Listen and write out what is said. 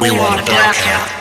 We want a blackout.